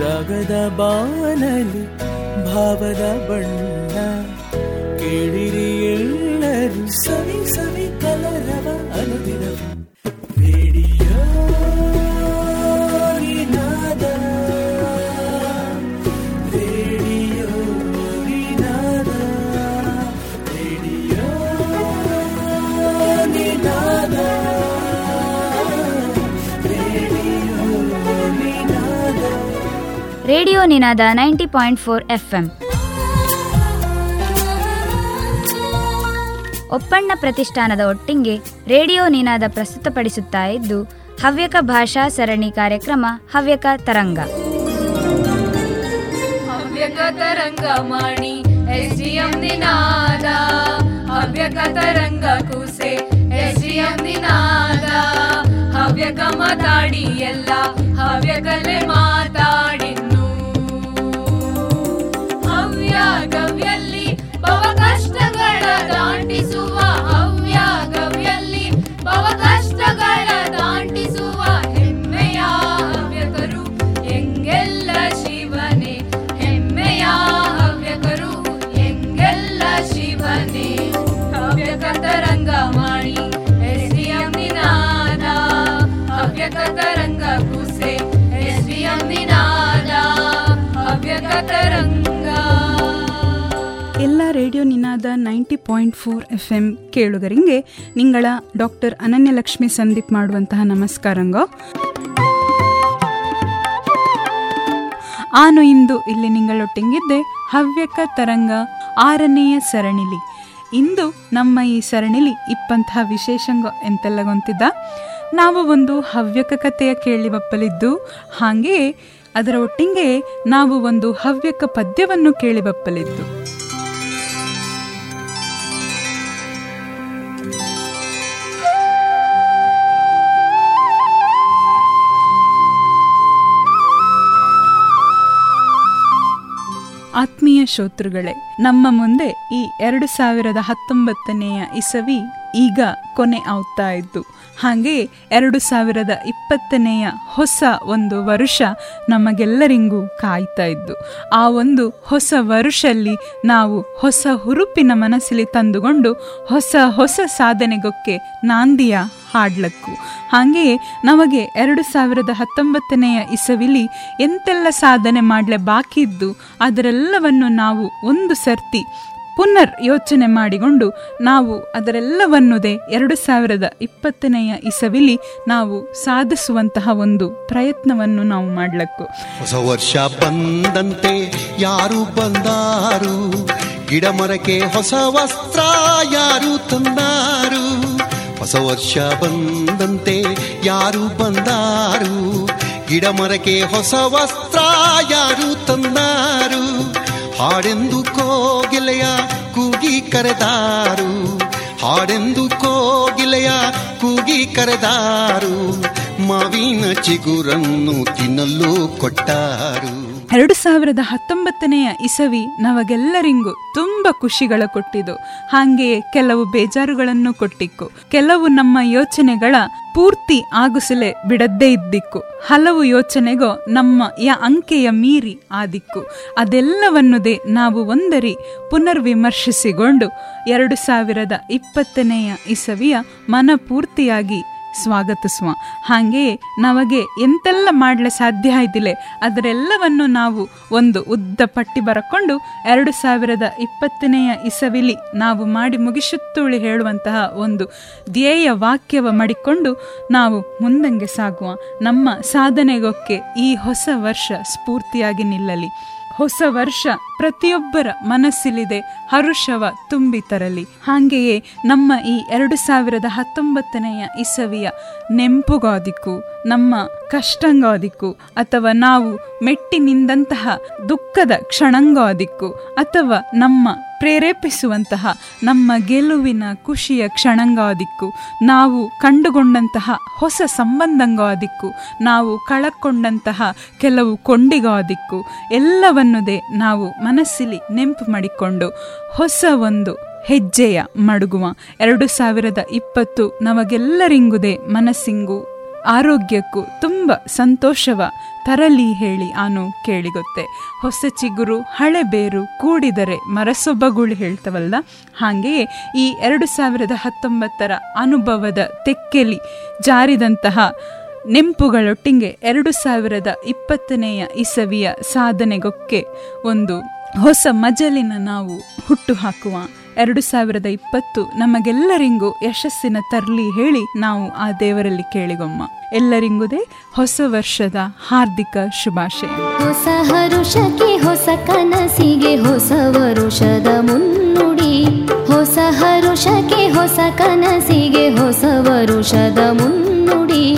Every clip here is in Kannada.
ರಾಗದ ಬಾನಲಿ ಭಾವದ ಬಣ್ಣ ಕೇಳಿರಿ ಎಲ್ಲರೂ ಸವಿ ಸವಿ ಕಲರವ ಅನುದಿನವು. Radio Ninaada ninety point four F M Oppanna ಪ್ರತಿಷ್ಠಾನದ ಒಟ್ಟಿಗೆ ರೇಡಿಯೋ ನಿನಾದ ಪ್ರಸ್ತುತಪಡಿಸುತ್ತಾ ಇದ್ದು, ಹವ್ಯಕ ಭಾಷಾ ಸರಣಿ ಕಾರ್ಯಕ್ರಮ ಹವ್ಯಕ ತರಂಗ. ಹವ್ಯಕ ತರಂಗ ಮಾಡಿ ಎಸ್ ನಿನಾದ. ಹವ್ಯಕ ತರಂಗ ಕೂಸೆ ಎಸ್ ನಿನಾದ. ಹವ್ಯಕ ಮಾತಾಡಿ ಎಲ್ಲ, ಹವ್ಯಕಲೆ ಮಾತಾಡಿನ್ನು ಎಲ್ಲ radio Ninaada ninety point four F M ಕೇಳುಗರಿಗೆ ನಿಂಗಳ ಡಾಕ್ಟರ್ ಅನನ್ಯಲಕ್ಷ್ಮಿ ಸಂದೀಪ್ ಮಾಡುವಂತಹ ನಮಸ್ಕಾರಂಗ ಆನು ಇಂದು ಇಲ್ಲಿ ನಿಂಗಳೊಟ್ಟಿಂಗಿದ್ದೆ ಹವ್ಯಕ ತರಂಗ ಆರನೆಯ ಸರಣಿಲಿ. ಇಂದು ನಮ್ಮ ಈ ಸರಣಿಲಿ ಇಪ್ಪಂತಹ ವಿಶೇಷಂಗ ಎಂತೆಲ್ಲ ಗೊಂತಿದ್ದ? ನಾವು ಒಂದು ಹವ್ಯಕ ಕಥೆಯ ಕೇಳಿ ಬಪ್ಪಲಿದ್ದು ಹಾಗೆಯೇ ಅದರ ಒಟ್ಟಿಗೆ ನಾವು ಒಂದು ಹವ್ಯಕ ಪದ್ಯವನ್ನು ಕೇಳಿ ಬಪ್ಪಲಿದ್ದು ಆತ್ಮೀಯ ಶ್ರೋತೃಗಳೇ, ನಮ್ಮ ಮುಂದೆ ಈ ಎರಡು ಸಾವಿರದ ಹತ್ತೊಂಬತ್ತನೆಯ ಇಸವಿ ಈಗ ಕೊನೆ ಆಗ್ತಾ ಇದ್ದು. ಹಾಗೆ ಎರಡು ಸಾವಿರದ ಇಪ್ಪತ್ತನೆಯ ಹೊಸ ಒಂದು ವರುಷ ನಮಗೆಲ್ಲರಿಗೂ ಕಾಯ್ತಾ ಇದ್ದು. ಆ ಒಂದು ಹೊಸ ವರುಷಲ್ಲಿ ನಾವು ಹೊಸ ಹುರುಪಿನ ಮನಸ್ಸಲ್ಲಿ ತಂದುಕೊಂಡು ಹೊಸ ಹೊಸ ಸಾಧನೆಗೊಕ್ಕೆ ನಾಂದಿಯ ಹಾಡ್ಲಕ್ಕು. ಹಾಗೆಯೇ ನಮಗೆ ಎರಡು ಸಾವಿರದ ಹತ್ತೊಂಬತ್ತನೆಯ ಇಸವಿಲಿ ಎಂತೆಲ್ಲ ಸಾಧನೆ ಮಾಡಲೇ ಬಾಕಿ ಇದ್ದು ಅದರೆಲ್ಲವನ್ನು ನಾವು ಒಂದು ಸರ್ತಿ ಪುನರ್ ಯೋಚನೆ ಮಾಡಿಕೊಂಡು ನಾವು ಅದರೆಲ್ಲವನ್ನುದೇ ಎರಡು ಸಾವಿರದ ಇಪ್ಪತ್ತನೆಯ ಇಸವಿಲಿ ನಾವು ಸಾಧಿಸುವಂತಹ ಒಂದು ಪ್ರಯತ್ನವನ್ನು ನಾವು ಮಾಡಲಕ್ಕು. ಹೊಸ ವರ್ಷ ಬಂದಂತೆ ಯಾರು ಬಂದಾರು? ಗಿಡ ಮರಕ್ಕೆ ಹೊಸ ವಸ್ತ್ರ ಯಾರು ತಂದಾರು? ಹೊಸ ವರ್ಷ ಬಂದಂತೆ ಯಾರು ಬಂದಾರು? ಗಿಡ ಮರಕ್ಕೆ ಹೊಸ ವಸ್ತ್ರ ಯಾರು ತಂದಾರು? ಹಾಡೆಂದು ಕೋಗಿಲೆಯ ಕೂಗಿ ಕರೆದಾರು. ಹಾಡೆಂದು ಕೋಗಿಲೆಯ ಕೂಗಿ ಕರೆದಾರು. ಮಾವಿನ ಚಿಗುರನ್ನು ತಿನ್ನಲು ಕೊಟ್ಟಾರು. ಎರಡು ಸಾವಿರದ ಹತ್ತೊಂಬತ್ತನೆಯ ಇಸವಿ ನಮಗೆಲ್ಲರಿಗೂ ತುಂಬ ಖುಷಿಗಳ ಕೊಟ್ಟಿದ್ದು ಹಾಗೆಯೇ ಕೆಲವು ಬೇಜಾರುಗಳನ್ನು ಕೊಟ್ಟಿಕ್ಕು. ಕೆಲವು ನಮ್ಮ ಯೋಚನೆಗಳ ಪೂರ್ತಿ ಆಗಿಸಲೇ ಬಿಡದ್ದೇ ಇದ್ದಿಕ್ಕು. ಹಲವು ಯೋಚನೆಗೋ ನಮ್ಮ ಯ ಅಂಕೆಯ ಮೀರಿ ಆದಿಕ್ಕು. ಅದೆಲ್ಲವನ್ನುದೇ ನಾವು ಒಂದರಿ ಪುನರ್ವಿಮರ್ಶಿಸಿಕೊಂಡು ಎರಡು ಸಾವಿರದ ಇಪ್ಪತ್ತನೆಯ ಇಸವಿಯ ಮನಪೂರ್ತಿಯಾಗಿ ಸ್ವಾಗತಿಸುವ. ಹಾಗೆಯೇ ನಮಗೆ ಎಂತೆಲ್ಲ ಮಾಡಲು ಸಾಧ್ಯ ಆಯ್ತಿಲ್ಲ ಅದರೆಲ್ಲವನ್ನು ನಾವು ಒಂದು ಉದ್ದ ಪಟ್ಟಿ ಬರಕೊಂಡು ಎರಡು ಸಾವಿರದ ಇಪ್ಪತ್ತನೆಯ ಇಸವಿಲಿ ನಾವು ಮಾಡಿ ಮುಗಿಸುತ್ತೂಳಿ ಹೇಳುವಂತಹ ಒಂದು ಧ್ಯೇಯ ವಾಕ್ಯವ ಮಾಡಿಕೊಂಡು ನಾವು ಮುಂದಂಗೆ ಸಾಗುವ. ನಮ್ಮ ಸಾಧನೆಗೊಕ್ಕೆ ಈ ಹೊಸ ವರ್ಷ ಸ್ಫೂರ್ತಿಯಾಗಿ ನಿಲ್ಲಲಿ. ಹೊಸ ವರ್ಷ ಪ್ರತಿಯೊಬ್ಬರ ಮನಸ್ಸಿಲಿದೆ, ಹರುಷವ ತುಂಬಿ ತರಲಿ. ಹಾಗೆಯೇ ನಮ್ಮ ಈ ಎರಡು ಸಾವಿರದ ಹತ್ತೊಂಬತ್ತನೆಯ ಇಸವಿಯ ನೆಂಪುಗಾದಿಕ್ಕು, ನಮ್ಮ ಕಷ್ಟಂಗಾದಿಕ್ಕು, ಅಥವಾ ನಾವು ಮೆಟ್ಟಿನಿಂದಂತಹ ದುಃಖದ ಕ್ಷಣಂಗಾದಿಕ್ಕು, ಅಥವಾ ನಮ್ಮ ಪ್ರೇರೇಪಿಸುವಂತಹ ನಮ್ಮ ಗೆಲುವಿನ ಖುಷಿಯ ಕ್ಷಣಂಗಾದಿಕ್ಕು, ನಾವು ಕಂಡುಕೊಂಡಂತಹ ಹೊಸ ಸಂಬಂಧಂಗಾದಿಕ್ಕು, ನಾವು ಕಳಕೊಂಡಂತಹ ಕೆಲವು ಕೊಂಡಿಗಾದಿಕ್ಕು, ಎಲ್ಲವನ್ನುದೇ ನಾವು ಮನಸ್ಸಿಲಿ ನೆಂಪು ಮಾಡಿಕೊಂಡು ಹೊಸ ಒಂದು ಹೆಜ್ಜೆಯ ಮಡುಗುವ. ಎರಡು ಸಾವಿರದ ಇಪ್ಪತ್ತು ನಮಗೆಲ್ಲರಿಂಗುದೇ ಮನಸ್ಸಿಂಗು, ಆರೋಗ್ಯಕ್ಕೂ ತುಂಬ ಸಂತೋಷವ ತರಲಿ ಹೇಳಿ ಆನು ಕೇಳಿಗೊತ್ತೆ. ಹೊಸ ಚಿಗುರು, ಹಳೆ ಬೇರು ಕೂಡಿದರೆ ಮರಸೊಬ್ಬಗುಳು ಹೇಳ್ತವಲ್ಲ ಹಾಗೆಯೇ ಈ ಎರಡು ಸಾವಿರದ ಹತ್ತೊಂಬತ್ತರ ಅನುಭವದ ತೆಕ್ಕೆಲಿ ಜಾರಿದಂತಹ ನೆಂಪುಗಳೊಟ್ಟಿಗೆ ಎರಡು ಸಾವಿರದ ಇಪ್ಪತ್ತನೆಯ ಇಸವಿಯ ಸಾಧನೆಗೊಕ್ಕೆ ಒಂದು ಹೊಸ ಮಜಲಿನ ನಾವು ಹುಟ್ಟು ಹಾಕುವ ಎರಡು ಸಾವಿರದ ಇಪ್ಪತ್ತು ನಮಗೆಲ್ಲರಿಗೂ ಯಶಸ್ಸಿನ ತರಲಿ ಹೇಳಿ ನಾವು ಆ ದೇವರಲ್ಲಿ ಕೇಳಿಗೊಮ್ಮ. ಎಲ್ಲರಿಂಗುದೇ ಹೊಸ ವರ್ಷದ ಹಾರ್ದಿಕ ಶುಭಾಶಯ. ಹೊಸ ಹರುಷಕ್ಕೆ ಹೊಸ ಕನಸಿಗೆ ಹೊಸ ವರುಷದ ಮುನ್ನುಡಿ. ಹೊಸ ಹರುಷಕ್ಕೆ ಹೊಸ ಕನಸಿಗೆ ಹೊಸ ವರುಷದ ಮುನ್ನುಡಿ.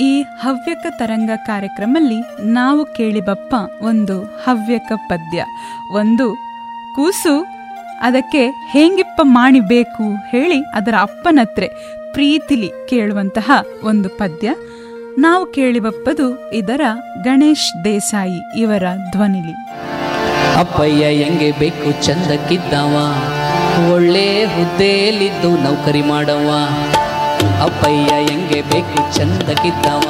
ಈ ಹವ್ಯಕ ತರಂಗ ಕಾರ್ಯಕ್ರಮಲ್ಲಿ ನಾವು ಕೇಳಿಬಪ್ಪ ಒಂದು ಹವ್ಯಕ ಪದ್ಯ. ಒಂದು, ಕೂಸು, ಅದಕ್ಕೆ ಹೇಂಗಿಪ್ಪ ಮಾಡಿಬೇಕು ಹೇಳಿ ಅದರ ಅಪ್ಪನತ್ರೆ ಪ್ರೀತಿಲಿ ಕೇಳುವಂತಹ ಒಂದು ಪದ್ಯ. ನಾವು ಕೇಳಿಬಪ್ಪದು ಇದರ ಗಣೇಶ್ ದೇಸಾಯಿ ಇವರ ಧ್ವನಿಲಿ. ಅಪ್ಪಯ್ಯ ಹೆಂಗೆ ಬೇಕು ಚಂದಕ್ಕಿದ್ದವ, ಒಳ್ಳೆ ಹುದ್ದೆಯಲ್ಲಿದ್ದು ನೌಕರಿ ಮಾಡವ ಅಪ್ಪಯ್ಯ ಹೆಂಗೆ ಬೇಕು ಚಂದಕ್ಕಿದ್ದವ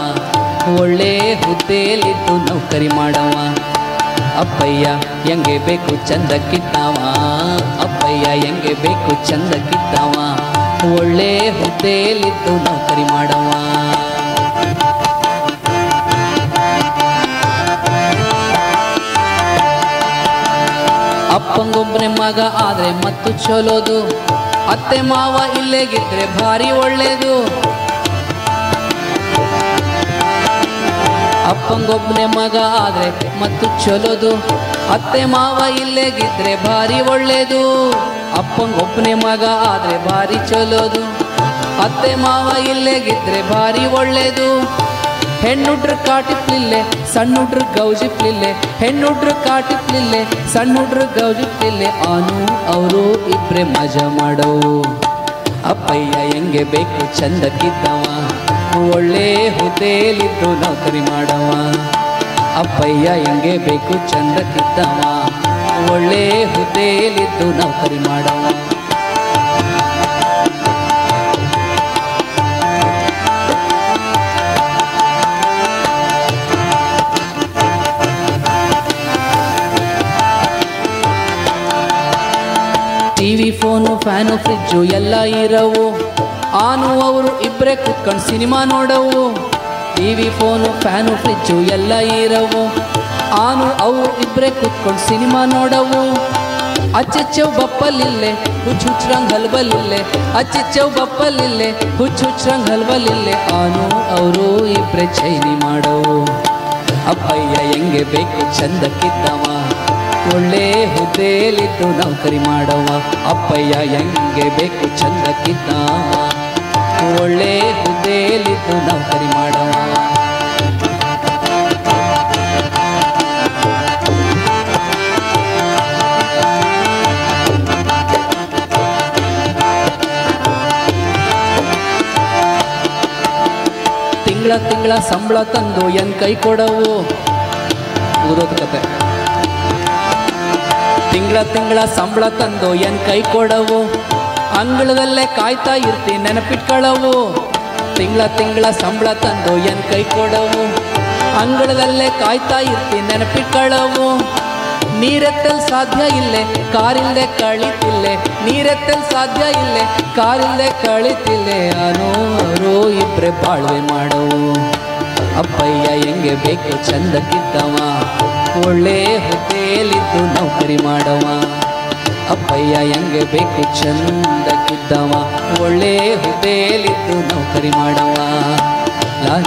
ಒಳ್ಳೆ ಹುದ್ದೆಯಲ್ಲಿದ್ದು ನೌಕರಿ ಮಾಡವ. ಅಪ್ಪಯ್ಯ ಹೆಂಗೆ ಬೇಕು ಚಂದಕ್ಕಿದ್ದವ ಅಪ್ಪಯ್ಯ ಹೆಂಗೆ ಬೇಕು ಚಂದಕ್ಕಿದ್ದವ ಒಳ್ಳೆ ಹುದ್ದೆಯಲ್ಲಿದ್ದು ನೌಕರಿ ಮಾಡವ. ಅಪ್ಪಂಗೊಬ್ಬನೇ ಮಗ ಆದ್ರೆ ಮತ್ತು ಚಲೋದು. ಅತ್ತೆ ಮಾವ ಇಲ್ಲೇಗಿದ್ರೆ ಭಾರಿ ಒಳ್ಳೇದು. ಅಪ್ಪಂಗೊಬ್ಬನೇ ಮಗ ಆದ್ರೆ ಮತ್ತು ಚಲೋದು. ಅತ್ತೆ ಮಾವ ಇಲ್ಲೇಗಿದ್ರೆ ಭಾರಿ ಒಳ್ಳೇದು. ಅಪ್ಪಂಗೊಬ್ಬನೇ ಮಗ ಆದ್ರೆ ಭಾರಿ ಚಲೋದು. ಅತ್ತೆ ಮಾವ ಇಲ್ಲೇಗಿದ್ರೆ ಭಾರಿ ಒಳ್ಳೇದು. ಹೆಣ್ಣುಡ್ರ ಕಾಟಿಪ್ಲಿಲ್ಲೆ, ಸಣ್ಣುಡ್ರ ಗೌಜಿಪ್ಲಿಲ್ಲೆ, ಹೆಣ್ಣುಡ್ರ ಕಾಟಿಪ್ಲಿಲ್ಲೆ, ಸಣ್ಣುಡ್ರ ಗೌಜಿಪ್ಲಿಲ್ಲೆ, ಆನು ಅವರು ಇಬ್ರೆ ಮಜಾ ಮಾಡೋ ಅಪ್ಪಯ್ಯ ಹೆಂಗೆ ಬೇಕು ಚಂದಕ್ಕಿದ್ದವ, ಒಳ್ಳೆ ಹುದ್ದೆಯಲ್ಲಿದ್ದು ನೌಕರಿ ಮಾಡವ. ಅಪ್ಪಯ್ಯ ಹೆಂಗೆ ಬೇಕು ಚಂದಕ್ಕಿದ್ದವ, ಒಳ್ಳೆ ಹುದ್ದೆಯಲ್ಲಿದ್ದು ನೌಕರಿ ಮಾಡವ. ಫ್ಯಾನು ಫ್ರಿಜ್ಜು ಎಲ್ಲ ಇರವು. ಆನು ಅವರು ಇಬ್ಬರೇ ಕುತ್ಕೊಂಡು ಸಿನಿಮಾ ನೋಡವು. ಟಿವಿ ಫೋನು ಫ್ಯಾನು ಫ್ರಿಜ್ಜು ಎಲ್ಲ ಇರವು. ಆನು ಅವರು ಇಬ್ಬರೇ ಕುತ್ಕೊಂಡು ಸಿನಿಮಾ ನೋಡವು. ಅಚ್ಚೆಚ್ಚೆವು ಬಪ್ಪಲಿಲ್ಲೆ ಹುಚ್ಚು ಹುಚ್ಚರಂಗ್ ಹಲ್ಬಲಿಲ್ಲೆ ಅಚ್ಚೆಚ್ಚೆವು ಬಪ್ಪಲಿಲ್ಲೆ ಹುಚ್ಚು ಹುಚ್ಚರಂಗ್ ಹಲ್ಬಲಿಲ್ಲೆ ಆನು ಅವರು ಇಬ್ಬರೇ ಚೈನಿ ಮಾಡವು. ಅಪ್ಪಯ್ಯ, ಹೆಂಗೆ ಬೇಕು ಚಂದಕ್ಕಿದ್ದವ ಒಳ್ಳೆ ಹುದ್ದೆಯಲ್ಲಿದ್ದು ನೌಕರಿ ಮಾಡವ ಅಪ್ಪಯ್ಯ ಹೆಂಗೆ ಬೇಕು ಚಂದಕ್ಕಿದ್ದವ ಒಳ್ಳೆ ಹುದ್ದೆಯಲ್ಲಿದ್ದು ನೌಕರಿ ಮಾಡವ. ತಿಂಗಳ ತಿಂಗಳ ಸಂಬಳ ತಂದು ಎನ್ ಕೈ ಕೊಡವು. ಓದೋದು ಕತೆ. ತಿಂಗಳ ತಿಂಗಳ ಸಂಬಳ ತಂದು ಎನ್ ಕೈ ಕೊಡವು? ಅಂಗಳದಲ್ಲೇ ಕಾಯ್ತಾ ಇರ್ತಿ ನೆನಪಿಟ್ಕೊಳ್ಳವು ತಿಂಗಳ ತಿಂಗಳ ಸಂಬಳ ತಂದು ಎನ್ ಕೈ ಕೊಡವು? ಅಂಗಳದಲ್ಲೇ ಕಾಯ್ತಾ ಇರ್ತಿ ನೆನಪಿಟ್ಕೊಳ್ಳವು ನೀರೆತ್ತಲ್ ಸಾಧ್ಯ ಇಲ್ಲೇ ಕಾರಿಲ್ದೆ ಕಳಿತಿಲ್ಲೆ. ನೀರೆತ್ತಲ್ ಸಾಧ್ಯ ಇಲ್ಲೇ ಕಾರಿಲ್ದೆ ಕಳಿತಿಲ್ಲೆ. ಅನೋರು ಇಬ್ರೆ ಬಾಳ್ವೆ ಮಾಡವು. ಅಪ್ಪಯ್ಯ ಹೆಂಗೆ ಬೇಕು, ಚಂದಕ್ಕಿದ್ದವ. ಒಳ್ಳೆ ಹುದ್ದೆಯಲ್ಲಿದ್ದು ನೌಕರಿ ಮಾಡವ ಅಪ್ಪಯ್ಯ ಹೆಂಗೆ ಬೇಕು ಚಂದಕ್ಕಿದ್ದವ ಒಳ್ಳೆ ಹುದ್ದೆಯಲ್ಲಿದ್ದು ನೌಕರಿ ಮಾಡವ ಲಾಲ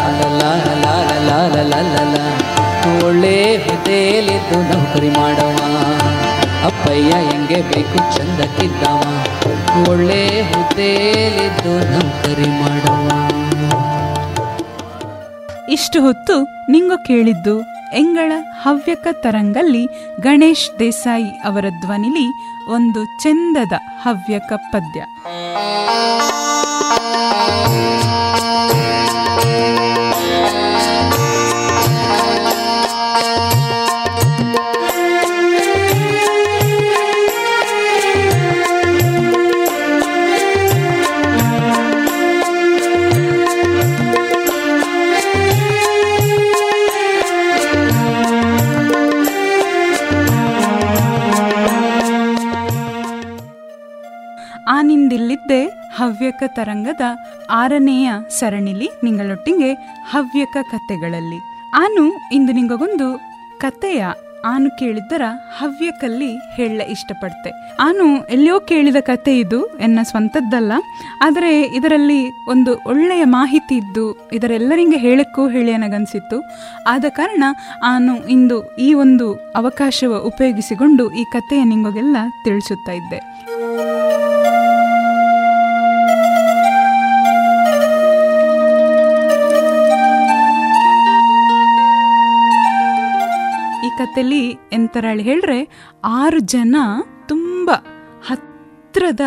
ಒಳ್ಳೆ ಹುದ್ದೆಯಲ್ಲಿದ್ದು ನೌಕರಿ ಮಾಡವ ಅಪ್ಪಯ್ಯ ಹೆಂಗೆ ಬೇಕು ಚಂದಕ್ಕಿದ್ದವ ಒಳ್ಳೆ ಹುದ್ದೆಯಲ್ಲಿದ್ದು ನೌಕರಿ ಮಾಡವ ಇಷ್ಟು ಹೊತ್ತು ನಿಂಗು ಕೇಳಿದ್ದು ಎಂಗಳ ಹವ್ಯಕ ತರಂಗಲ್ಲಿ ಗಣೇಶ್ ದೇಸಾಯಿ ಅವರ ಧ್ವನಿಲಿ ಒಂದು ಚೆಂದದ ಹವ್ಯಕ ಪದ್ಯ. ಹವ್ಯಕ ತರಂಗದ ಆರನೆಯ ಸರಣಿಲಿ ನಿಂಗಳೊಟ್ಟಿಗೆ ಹವ್ಯಕ ಕತೆಗಳಲ್ಲಿ ಆನು ಇಂದು ನಿಂಗೊಂದು ಕತೆಯ ಆನು ಕೇಳಿದ್ದರ ಹವ್ಯಕಲ್ಲಿ ಹೇಳ ಇಷ್ಟಪಡ್ತೆ. ಆನು ಎಲ್ಲಿಯೋ ಕೇಳಿದ ಕತೆ ಇದು ಎನ್ನ ಸ್ವಂತದ್ದಲ್ಲ, ಆದರೆ ಇದರಲ್ಲಿ ಒಂದು ಒಳ್ಳೆಯ ಮಾಹಿತಿ ಇದ್ದು ಇದರೆಲ್ಲರಿಗೆ ಹೇಳಕ್ಕೂ ಹೇಳಿ ನನಗನ್ಸಿತ್ತು ಆದ ಕಾರಣ ಆನು ಇಂದು ಈ ಒಂದು ಅವಕಾಶವ ಉಪಯೋಗಿಸಿಕೊಂಡು ಈ ಕಥೆಯ ನಿಮಗೆಲ್ಲ ತಿಳಿಸುತ್ತಾ ಇದ್ದೆ. ಕಥೆಲಿ ಎಂತರಾಳಿ ಹೇಳ್ರೆ ಆರು ಜನ ತುಂಬ ಹತ್ರದ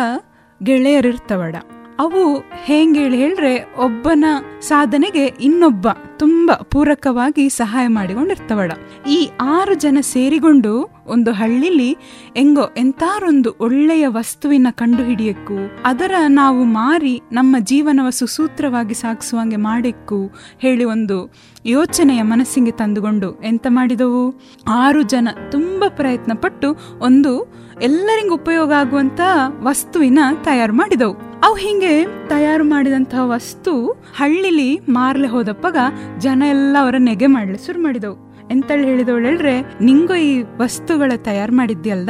ಗೆಳೆಯರಿರ್ತವಡ ಅವು ಹೇಳಿ ಹೇಳ್ರೆ ಒಬ್ಬನ ಸಾಧನೆಗೆ ಇನ್ನೊಬ್ಬ ತುಂಬ ಪೂರಕವಾಗಿ ಸಹಾಯ ಮಾಡಿಕೊಂಡಿರ್ತವಳ. ಈ ಆರು ಜನ ಸೇರಿಕೊಂಡು ಒಂದು ಹಳ್ಳಿಲಿ ಹೆಂಗೋ ಎಂತಾರೊಂದು ಒಳ್ಳೆಯ ವಸ್ತುವಿನ ಕಂಡು ಹಿಡಿಯಕ್ಕೂ ಅದರ ನಾವು ಮಾರಿ ನಮ್ಮ ಜೀವನವ ಸುಸೂತ್ರವಾಗಿ ಸಾಗಿಸುವಂಗೆ ಮಾಡಿಕ್ಕೂ ಹೇಳಿ ಒಂದು ಯೋಚನೆಯ ಮನಸ್ಸಿಗೆ ತಂದುಕೊಂಡು ಎಂತ ಮಾಡಿದವು? ಆರು ಜನ ತುಂಬ ಪ್ರಯತ್ನ ಪಟ್ಟು ಒಂದು ಎಲ್ಲರಿಗೂ ಉಪಯೋಗ ಆಗುವಂತ ವಸ್ತುವಿನ ತಯಾರು ಮಾಡಿದವು. ಅವು ಹಿಂಗೆ ತಯಾರು ಮಾಡಿದಂತಹ ವಸ್ತು ಹಳ್ಳಿಲಿ ಮಾರ್ಲೆ ಹೋದಪ್ಪಾಗ ಜನ ಎಲ್ಲ ಅವರ ನೆಗೆ ಮಾಡ್ಲಿ ಶುರು ಮಾಡಿದವು. ಎಂತೇಳಿ ಹೇಳಿದವಳು ಹೇಳ್ರೆ ನಿಂಗೋ ಈ ವಸ್ತುಗಳ ತಯಾರು ಮಾಡಿದ್ಯಲ್ದ?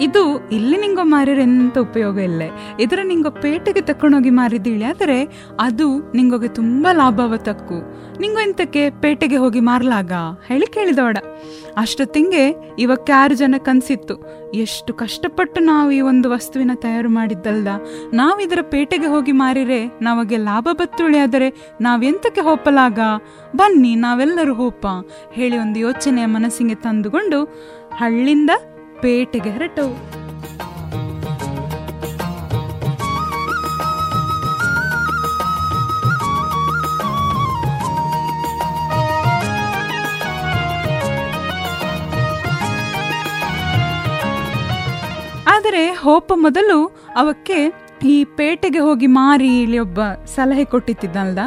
ಇದು ಇಲ್ಲಿ ನಿಂಗೋ ಮಾರಿದ್ರೆ ಎಂತ ಉಪಯೋಗ ಇಲ್ಲ. ಇದರ ನಿಂಗೋ ಪೇಟೆಗೆ ತಕೊಂಡೋಗಿ ಮಾರಿದ್ದೀಳಿ ಆದರೆ ಅದು ನಿಂಗೋಗೆ ತುಂಬಾ ಲಾಭವ ತಕ್ಕು. ನಿಂಗೋ ಎಂತಕ್ಕೆ ಪೇಟೆಗೆ ಹೋಗಿ ಮಾರ್ಲಾಗ? ಹೇಳಿ ಕೇಳಿದವಡ ಅಷ್ಟೊತ್ತಿಂಗೆ ಇವಾಗ ಯಾರು ಜನ ಕನಸಿತ್ತು. ಎಷ್ಟು ಕಷ್ಟಪಟ್ಟು ನಾವು ಈ ಒಂದು ವಸ್ತುವಿನ ತಯಾರು ಮಾಡಿದ್ದಲ್ದ? ನಾವು ಇದರ ಪೇಟೆಗೆ ಹೋಗಿ ಮಾರಿರೆ, ನಮಗೆ ಲಾಭ ಬತ್ತುಳಿಯಾದರೆ ನಾವೆಂತಕ್ಕೆ ಹೋಪಲಾಗ? ಬನ್ನಿ, ನಾವೆಲ್ಲರೂ ಹೋಪ. ಹೇಳಿ ಒಂದು ಯೋಚನೆಯ ಮನಸ್ಸಿಗೆ ತಂದುಕೊಂಡು ಹಳ್ಳಿಂದ ಪೇಟೆಗೆ ಹೊರಟವು. ಆದರೆ ಹೋಪ ಮೊದಲು ಅವಕ್ಕೆ ಈ ಪೇಟೆಗೆ ಹೋಗಿ ಮಾರಿ ಇಲ್ಲಿ ಒಬ್ಬ ಸಲಹೆ ಕೊಟ್ಟಿತ್ತಿದ್ದಲ್ದ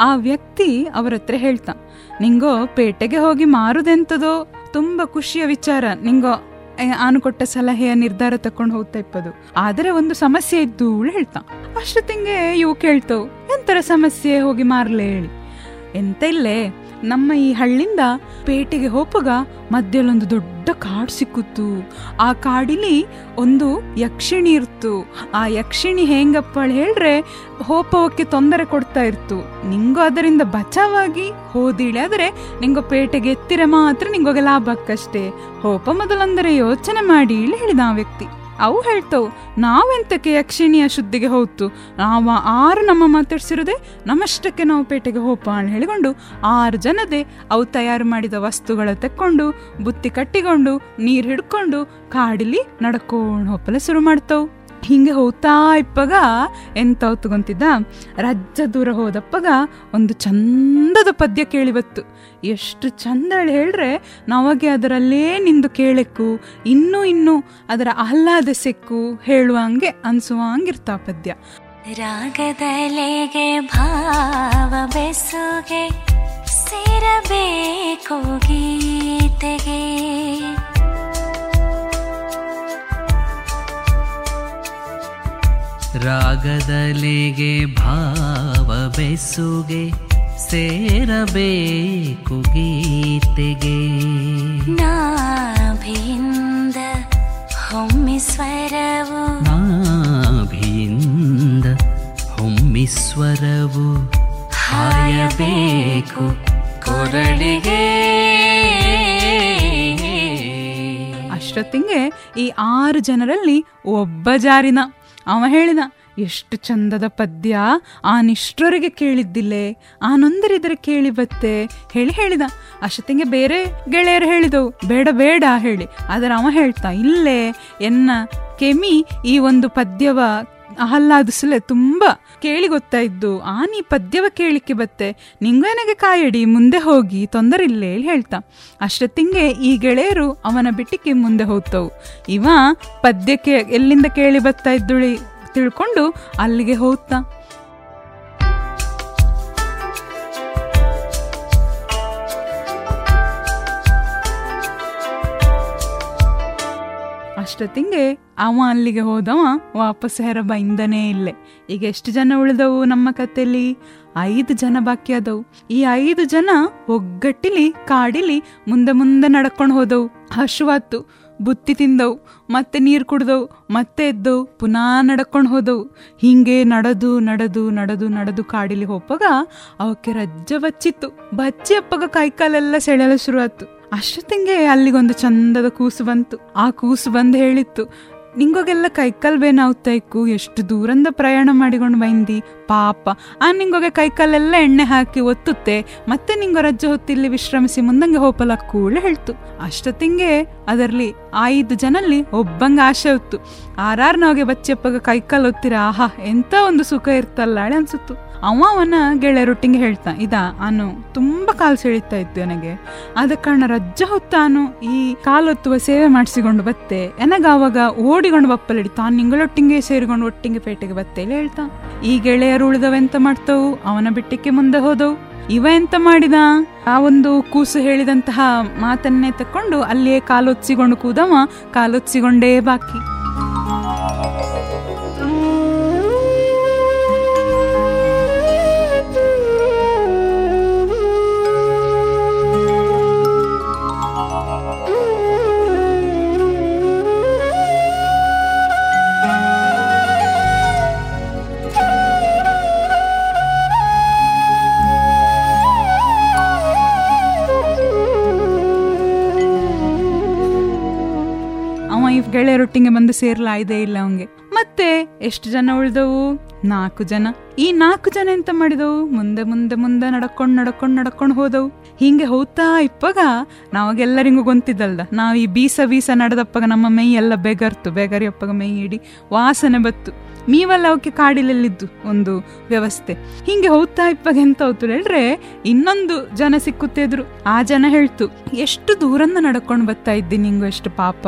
ಆ ವ್ಯಕ್ತಿ ಅವರ ಹತ್ರ ಹೇಳ್ತಾ, ನಿಂಗೋ ಪೇಟೆಗೆ ಹೋಗಿ ಮಾರುದೆಂತದೋ? ತುಂಬಾ ಖುಷಿಯ ವಿಚಾರ. ನಿಂಗೋ ಆನು ಕೊಟ್ಟ ಸಲಹೆಯ ನಿರ್ಧಾರ ತಕೊಂಡು ಹೋಗ್ತಾ ಇಪ್ಪದು. ಆದರೆ ಒಂದು ಸಮಸ್ಯೆ ಇದ್ದು ಹೇಳ್ತಾ, ಅಷ್ಟೊತ್ತಿಂಗೆ ಇವು ಕೇಳ್ತವು. ಎಂತರ ಸಮಸ್ಯೆ ಹೋಗಿ ಮಾರ್ಲೆ ಹೇಳಿ. ಎಂತ ಇಲ್ಲೇ? ನಮ್ಮ ಈ ಹಳ್ಳಿಂದ ಪೇಟೆಗೆ ಹೋಪಗ ಮಧ್ಯಲ್ಲೊಂದು ದೊಡ್ಡ ಕಾಡು ಸಿಕ್ಕುತ್ತು. ಆ ಕಾಡಿಲಿ ಒಂದು ಯಕ್ಷಿಣಿ ಇರ್ತು. ಆ ಯಕ್ಷಿಣಿ ಹೆಂಗಪ್ಪ ಹೇಳ್ರೆ ಹೋಪವಕ್ಕೆ ತೊಂದರೆ ಕೊಡ್ತಾ ಇರ್ತು. ನಿಂಗೋ ಅದರಿಂದ ಬಚಾವಾಗಿ ಹೋದಿಳಿ ಆದರೆ ನಿಂಗೋ ಪೇಟೆಗೆ ಎತ್ತಿರ ಮಾತ್ರ ನಿಂಗೋಗೆ ಲಾಭ ಅಕ್ಕಷ್ಟೇ ಹೋಪ ಮೊದಲಂದರೆ ಯೋಚನೆ ಮಾಡಿ ಹೇಳಿದ ಆ ವ್ಯಕ್ತಿ. ಅವು ಹೇಳ್ತವು ನಾವೆಂತಕ್ಕೆ ಯಕ್ಷಿಣಿಯ ಶುದ್ಧಿಗೆ ಹೋಗ್ತು? ನಾವು ಆರು ನಮ್ಮ ಮಾತಾಡ್ಸಿರೋದೆ, ನಮ್ಮಷ್ಟಕ್ಕೆ ನಾವು ಪೇಟೆಗೆ ಹೋಪ ಅಂತ ಹೇಳಿಕೊಂಡು ಆರು ಜನದೆ ಅವು ತಯಾರು ಮಾಡಿದ ವಸ್ತುಗಳ ತೆಕ್ಕೊಂಡು, ಬುತ್ತಿ ಕಟ್ಟಿಕೊಂಡು, ನೀರು ಹಿಡ್ಕೊಂಡು ಕಾಡಿಲಿ ನಡ್ಕೊಂಡು ಹೋಪಲ ಶುರು ಮಾಡ್ತವು ಹಿಂಗೆ ಹೋಗ್ತಾ ಇಪ್ಪಗ ಎಂತ ಹೊತ್ಕೊಂತಿದ್ದ ರಜ್ಜ ದೂರ ಹೋದಪ್ಪಗ ಒಂದು ಚಂದದ ಪದ್ಯ ಕೇಳಿ ಬತ್ತು. ಎಷ್ಟು ಚಂದ ಹೇಳಿದ್ರೆ ಹೇಳ್ರೆ ನಾವಾಗೆ ಅದರಲ್ಲೇ ನಿಂದು ಕೇಳಕ್ಕು ಇನ್ನೂ ಇನ್ನೂ ಅದರ ಆಹ್ಲಾದ ಸೆಕ್ಕು ಹೇಳುವಂಗೆ ಅನ್ಸುವಂಗಿರ್ತಾ ಪದ್ಯ. ರಾಗದಲೆಗೆ ಭಾವ ಬೆಸುಗೆ ಸೇರಬೇಕು ಗೀತೆಗೆ. ರಾಗದಲೆಗೆ ಭಾವ ಬೆಸುಗೆ ಸೇರಬೇಕು ಗೀತೆಗೆ. ನಾಭಿಯಿಂದ ಹೊಮ್ಮಿಸ್ವರವು ನಾಭಿಯಿಂದ ಹೊಮ್ಮಿಸ್ವರವು ಹಾಯಬೇಕು ಕೊರಳಿಗೆ. ಅಷ್ಟೊತ್ತಿಗೆ ಈ ಆರು ಜನರಲ್ಲಿ ಒಬ್ಬ ಜಾರಿನ. ಅವ ಹೇಳಿದ ಎಷ್ಟು ಚಂದದ ಪದ್ಯ ಆ ನಿಷ್ಠರಿಗೆ ಕೇಳಿದ್ದಿಲ್ಲೇ. ಆನೊಂದರಿದ್ರೆ ಕೇಳಿ ಬತ್ತೆ. ಹೇಳಿ ಹೇಳಿದ. ಅಷ್ಟೊತ್ತಿಗೆ ಬೇರೆ ಗೆಳೆಯರು ಹೇಳಿದವು. ಬೇಡ ಬೇಡ ಹೇಳಿ. ಆದರೆ ಅವ ಹೇಳ್ತಾ, ಇಲ್ಲೇ, ಎನ್ನ ಕೆಮಿ ಈ ಒಂದು ಪದ್ಯವ ಆಹ್ಲಾದಿಸಲೆ ತುಂಬ ಕೇಳಿ ಗೊತ್ತಾಯಿದ್ದು ಆ ನೀ ಪದ್ಯವ ಕೇಳಿಕ್ಕೆ ಬತ್ತೆ. ನಿಂಗೇನಗೆ ಕಾಯಡಿ, ಮುಂದೆ ಹೋಗಿ ತೊಂದರೆ ಇಲ್ಲೇ ಹೇಳಿ ಹೇಳ್ತಾ. ಅಷ್ಟೊತ್ತಿಂಗೆ ಈ ಗೆಳೆಯರು ಅವನ ಬಿಟ್ಟಿಕೆ ಮುಂದೆ ಹೋಗ್ತವು. ಇವ ಪದ್ಯಕ್ಕೆ ಎಲ್ಲಿಂದ ಕೇಳಿ ಬರ್ತಾ ಇದ್ದುಳಿ? ತಿಳ್ಕೊಂಡು ಅಲ್ಲಿಗೆ ಹೋಗ್ತಾ. ಅಷ್ಟೊತ್ತಿಂಗೆ ಅವ ಅಲ್ಲಿಗೆ ಹೋದವ, ವಾಪಸ್ ಹೆರ ಬೈಂದನೇ ಇಲ್ಲೇ. ಈಗ ಎಷ್ಟು ಜನ ಉಳಿದವು ನಮ್ಮ ಕತೆಲಿ ಐದು ಜನ ಬಾಕಿ ಅದವು ಈ ಐದು ಜನ ಒಗ್ಗಟ್ಟಿಲಿ, ಕಾಡಿಲಿ, ಮುಂದೆ ಮುಂದೆ ನಡ್ಕೊಂಡು ಹೋದವು. ಹಶುವಾತು ಬುತ್ತಿ ತಿಂದವು, ಮತ್ತೆ ನೀರು ಕುಡ್ದವು, ಮತ್ತೆ ಎದ್ದವು, ಪುನಃ ನಡ್ಕೊಂಡು ಹೋದವು. ಹಿಂಗೆ ನಡೆದು ನಡೆದು ನಡೆದು ನಡೆದು ಕಾಡಿಲಿ ಹೋಪಾಗ ಅವಕ್ಕೆ ರಜ್ಜ ಬಚ್ಚಿತ್ತು. ಬಚ್ಚಿ ಅಪ್ಪಗ ಕೈಕಾಲೆಲ್ಲ ಸೆಳೆಯಲು ಶುರುವಾಯ್ತು. ಅಷ್ಟೊತ್ತಿಗೆ ಅಲ್ಲಿಗೊಂದು ಚಂದದ ಕೂಸು ಬಂತು. ಆ ಕೂಸು ಬಂದು ಹೇಳಿತ್ತು, ನಿಂಗೋಗೆಲ್ಲ ಕೈಕಾಲ್ ಬೇನಾಗ್ತಾಯ್ಕು ಎಷ್ಟು ದೂರಂದ ಪ್ರಯಾಣ ಮಾಡಿಕೊಂಡು ಬೈಂದಿ? ಪಾಪ, ಆ ನಿಂಗೋಗೆ ಕೈಕಾಲೆಲ್ಲ ಎಣ್ಣೆ ಹಾಕಿ ಒತ್ತುತ್ತೆ, ಮತ್ತೆ ನಿಂಗೋ ರಜ್ಜ ಹೊತ್ತಿಲ್ಲಿ ವಿಶ್ರಮಿಸಿ ಮುಂದಂಗೆ ಹೋಪಲ ಕೂಡ ಹೇಳ್ತು. ಅಷ್ಟೊತ್ತಿಗೆ ಅದರಲ್ಲಿ ಐದು ಜನಲ್ಲಿ ಒಬ್ಬಂಗ ಆಸೆ ಹೊತ್ತು. ಆರಾರ್ ನಾವ್ಗೆ ಬಚ್ಚಪ್ಪಗ ಕೈಕಾಲು ಒತ್ತಿರ, ಆಹಾ, ಎಂತ ಒಂದು ಸುಖ ಇರ್ತಲ್ಲ ಅಳೆ ಅನ್ಸುತ್ತು. ಅವ ಅವನ ಗೆಳೆಯರೊಟ್ಟಿಗೆ ಹೇಳ್ತಾ ಇದ, ಅನು, ತುಂಬಾ ಕಾಲು ಸೆಳೀತಾ ಇತ್ತು ನನಗೆ ಆದ ಕಾರಣ ರಜ್ಜ ಹೊತ್ತಾನು ಈ ಕಾಲೊತ್ತುವ ಸೇವೆ ಮಾಡಿಸಿಕೊಂಡು ಬತ್ತೆ. ಎನಗ ಅವಾಗ ಓಡಿಕೊಂಡು ಬಪ್ಪಲಿಡಿ ತಾನು ನಿಂಗಳೊಟ್ಟಿಗೆ ಸೇರಿಕೊಂಡು ಒಟ್ಟಿಗೆ ಪೇಟೆಗೆ ಬತ್ತೆ ಹೇಳ್ತಾ ಈ ಗೆಳೆಯರು ಉಳಿದವೆಂತ ಮಾಡ್ತವು? ಅವನ ಬಿಟ್ಟಕ್ಕೆ ಮುಂದೆ ಹೋದವು. ಇವ ಎಂತ ಮಾಡಿದ? ಆ ಒಂದು ಕೂಸು ಹೇಳಿದಂತಹ ಮಾತನ್ನೇ ತಕೊಂಡು ಅಲ್ಲಿಯೇ ಕಾಲೊಚ್ಚಿಕೊಂಡು ಕೂದವ ಕಾಲೊಚ್ಚಿಕೊಂಡೇ ಬಾಕಿ. ಅವ ರೊಟ್ಟಿಗೆ ಗೆಳೆಯರೊಟ್ಟಿಗೆ ಬಂದು ಸೇರ್ಲಾಯ್ದೇ ಇಲ್ಲ ಅವಂಗೆ. ಮತ್ತೆ ಎಷ್ಟು ಜನ ಉಳಿದವು? ನಾಲ್ಕು ಜನ. ಈ ನಾಲ್ಕು ಜನ ಎಂತ ಮಾಡಿದವು? ಮುಂದೆ ಮುಂದೆ ಮುಂದೆ ನಡ್ಕೊಂಡು ನಡ್ಕೊಂಡು ನಡ್ಕೊಂಡು ಹೋದವು. ಹಿಂಗೆ ಹೋಗ್ತಾ ಇಪ್ಪಾಗ ನಾವಾಗೆಲ್ಲರಿಗೂ ಗೊಂತಿದ್ದಲ್ದ. ನಾವು ಈ ಬೀಸ ಬೀಸ ನಡೆದಪ್ಪಾಗ ನಮ್ಮ ಮೈ ಎಲ್ಲ ಬೆಗರ್ತು. ಬೆಗರಿ ಮೈ ಹಿಡಿ ವಾಸನೆ ಬತ್ತು. ಮೀವಲ್ಲ ಅವಕ್ಕೆ ಕಾಡಿಲಲ್ಲಿದ್ದು ಒಂದು ವ್ಯವಸ್ಥೆ. ಹಿಂಗೆ ಹೋಗ್ತಾ ಇಪ್ಪಾಗ ಎಂತ ಹೋಯ್ತು ಹೇಳ್ರೆ, ಇನ್ನೊಂದು ಜನ ಸಿಕ್ಕುತ್ತಿದ್ರು ಆ ಜನ ಹೇಳ್ತು, ಎಷ್ಟು ದೂರಂದ ನಡ್ಕೊಂಡು ಬರ್ತಾ ಇದ್ದಿ ನಿಂಗು ಎಷ್ಟು ಪಾಪ?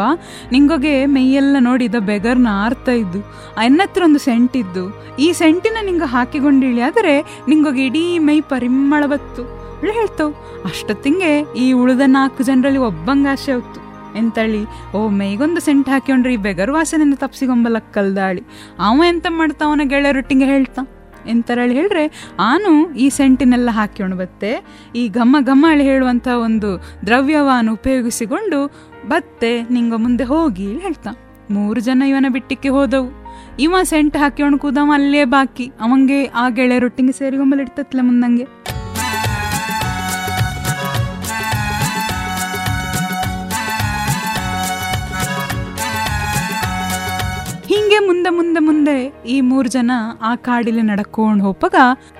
ನಿಂಗೊಗೆ ಮೈಯೆಲ್ಲ ನೋಡಿದ ಬೆಗರ್ನ ಆರ್ತಾ ಇದ್ದು. ಎನ್ನತ್ರ ಒಂದು ಸೆಂಟ್ ಇದ್ದು. ಈ ಸೆಂಟಿನ ನಿಂಗೆ ಹಾಕಿಕೊಂಡಿಳಿ ಆದರೆ ನಿಂಗೊಗೆ ಇಡೀ ಮೈ ಪರಿಮಳ ಬತ್ತು. ಹೇಳ್ತಾವ್. ಅಷ್ಟೊತ್ತಿಗೆ ಈ ಉಳಿದ ನಾಲ್ಕು ಜನರಲ್ಲಿ ಒಬ್ಬಂಗ ಆಸೆ ಹೊತ್ತು. ಎಂತಳಿ? ಓ, ಮೈಗೊಂದು ಸೆಂಟ್ ಹಾಕ್ಯೊಂಡ್ರಿ ಈ ಬೆಗರು ವಾಸನೆಯಿಂದ ತಪ್ಸಿಗೊಂಬಲಕ್ಕಲ್ದಾಳಿ ಅವ ಎಂತ ಮಾಡ್ತಾ ಅವನ ಗೆಳೆಯರೊಟ್ಟಿಗೆ ಹೇಳ್ತಾ? ಎಂತರಳಿ ಹೇಳ್ರೆ, ಆನು ಈ ಸೆಂಟಿನೆಲ್ಲ ಹಾಕ್ಕೊಂಡು ಬತ್ತೆ, ಈ ಘಮ ಘಮ್ಮ ಅಳಿ ಹೇಳುವಂಥ ಒಂದು ದ್ರವ್ಯವನ್ನು ಉಪಯೋಗಿಸಿಕೊಂಡು ಬತ್ತೆ ನಿಂಗ ಮುಂದೆ ಹೋಗಿ ಹೇಳ್ತಾ. ಮೂರು ಜನ ಇವನ ಬಿಟ್ಟಿಕ್ಕೆ ಹೋದವು. ಇವ ಸೆಂಟ್ ಹಾಕ್ಯೊಂಡು ಕೂದವ ಅಲ್ಲೇ ಬಾಕಿ. ಅವಂಗೆ ಆ ಗೆಳೆಯರೊಟ್ಟಿಗೆ ಸೇರಿಗೊಂಬಲಿಡ್ತತ್ಲೆ ಮುಂದಂಗೆ. ಮುಂದೆ ಮುಂದೆ ಮುಂದೆ ಈ ಮೂರು ಜನ ಆ ಕಾಡಿಲಿ ನಡ್ಕೊಂಡು ಹೋಪಾಗ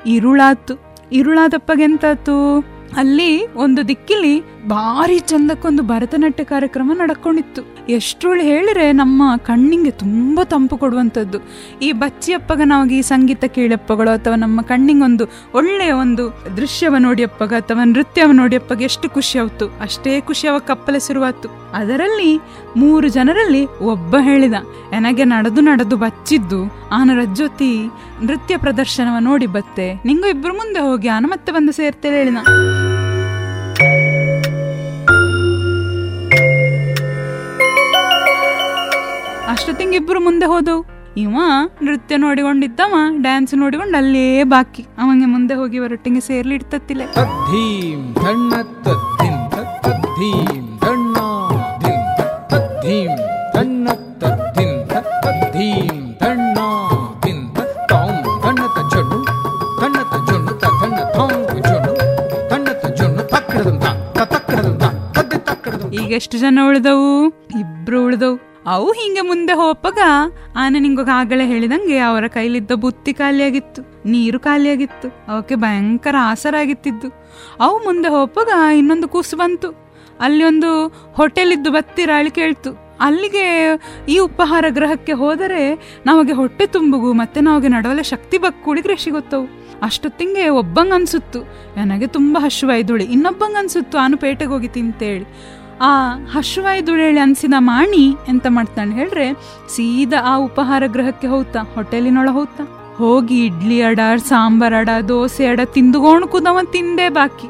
ಇರುಳಾತು. ಇರುಳಾದಪ್ಪಗೆಂತಾತು ಅಲ್ಲಿ ಒಂದು ದಿಕ್ಕಿಲಿ ಭಾರಿ ಚಂದಕ್ಕೊಂದು ಭರತನಾಟ್ಯ ಕಾರ್ಯಕ್ರಮ ನಡ್ಕೊಂಡಿತ್ತು. ಎಷ್ಟೊಳು ಹೇಳಿದ್ರೆ ನಮ್ಮ ಕಣ್ಣಿಗೆ ತುಂಬ ತಂಪು ಕೊಡುವಂಥದ್ದು. ಈ ಬಚ್ಚಿಯಪ್ಪಗ ನಾವು ಈ ಸಂಗೀತ ಕೇಳಪ್ಪಗಳು ಅಥವಾ ನಮ್ಮ ಕಣ್ಣಿಗೆ ಒಂದು ಒಳ್ಳೆಯ ಒಂದು ದೃಶ್ಯವ ನೋಡಿಯಪ್ಪಗ ಅಥವಾ ನೃತ್ಯವ ನೋಡಿಯಪ್ಪಗ ಎಷ್ಟು ಖುಷಿ ಆಯ್ತು ಅಷ್ಟೇ ಖುಷಿ ಅವ ಕಪ್ಪಲೆ ಶುರುವಾಯ್ತು ಅದರಲ್ಲಿ ಮೂರು ಜನರಲ್ಲಿ ಒಬ್ಬ ಹೇಳಿದ ನನಗೆ ನಡೆದು ನಡೆದು ಬಚ್ಚಿದ್ದು, ಆನ ಜೊತೆ ನೃತ್ಯ ಪ್ರದರ್ಶನವ ನೋಡಿ ಬತ್ತೆ. ನಿಂಗೂ ಇಬ್ರು ಮುಂದೆ ಹೋಗಿ ಆನ ಮತ್ತೆ ಬಂದು ಸೇರ್ತೇವೆ ಹೇಳಿದ. ಅಷ್ಟೊತ್ತಿಗೆ ಇಬ್ರು ಮುಂದೆ ಹೋದವು. ಇವ ನೃತ್ಯ ನೋಡಿಕೊಂಡಿದ್ದವ ಡ್ಯಾನ್ಸ್ ನೋಡಿಕೊಂಡು ಅಲ್ಲೇ ಬಾಕಿ. ಅವಂಗೆ ಮುಂದೆ ಹೋಗಿ ಹೊರಟ್ಟಿಗೆ ಸೇರ್ಲಿ ಇಡ್ತತ್ತಿಲ್ಲ ಈಗ ಎಷ್ಟು ಜನ ಉಳಿದವು? ಇಬ್ರು ಉಳಿದವು. ಅವು ಹಿಂಗೆ ಮುಂದೆ ಹೋಪಗ ಆನೆ ನಿಂಗೊಗ ಆಗಲೇ ಹೇಳಿದಂಗೆ ಅವರ ಕೈಲಿದ್ದ ಬುತ್ತಿ ಖಾಲಿಯಾಗಿತ್ತು, ನೀರು ಖಾಲಿಯಾಗಿತ್ತು, ಅವಕ್ಕೆ ಭಯಂಕರ ಆಸರಾಗಿತ್ತಿದ್ದು. ಅವು ಮುಂದೆ ಹೋಪಗ ಇನ್ನೊಂದು ಕೂಸು ಬಂತು. ಅಲ್ಲಿ ಒಂದು ಹೋಟೆಲ್ ಇದ್ದು ಬತ್ತಿರ ಅಳಿ ಕೇಳ್ತು. ಅಲ್ಲಿಗೆ ಈ ಉಪಹಾರ ಗ್ರಹಕ್ಕೆ ಹೋದರೆ ನಮಗೆ ಹೊಟ್ಟೆ ತುಂಬುಗು ಮತ್ತೆ ನಮಗೆ ನಡವಲೆ ಶಕ್ತಿ ಬಕ್ಕುಳಿಗ್ರೆ ಗೊತ್ತವು ಅಷ್ಟೊತ್ತಿಂಗೆ ಒಬ್ಬಂಗ ಅನ್ಸುತ್ತು, ನನಗೆ ತುಂಬ ಹಶುವಾಯ್ದುಳಿ, ಇನ್ನೊಬ್ಬಂಗ ಅನ್ಸುತ್ತು ಪೇಟೆಗೆ ಹೋಗಿ ತಿಂತೇಳಿ. ಆ ಹಶುವಾಯ್ದುಳೇಳಿ ಅನ್ಸಿದ ಮಾಣಿ ಎಂತ ಮಾಡ್ತಾನೆ ಹೇಳ್ರೆ? ಸೀದಾ ಆ ಉಪಹಾರ ಗೃಹಕ್ಕೆ ಹೋಗ್ತಾ ಹೋಟೆಲಿನೊಳ ಹೋಗ್ತಾ. ಹೋಗಿ ಇಡ್ಲಿ ಅಡ, ಸಾಂಬಾರ್ ಅಡ, ದೋಸೆ ಅಡ, ತಿಂದುಗೋಣ ಕುದವ ತಿಂದೇ ಬಾಕಿ.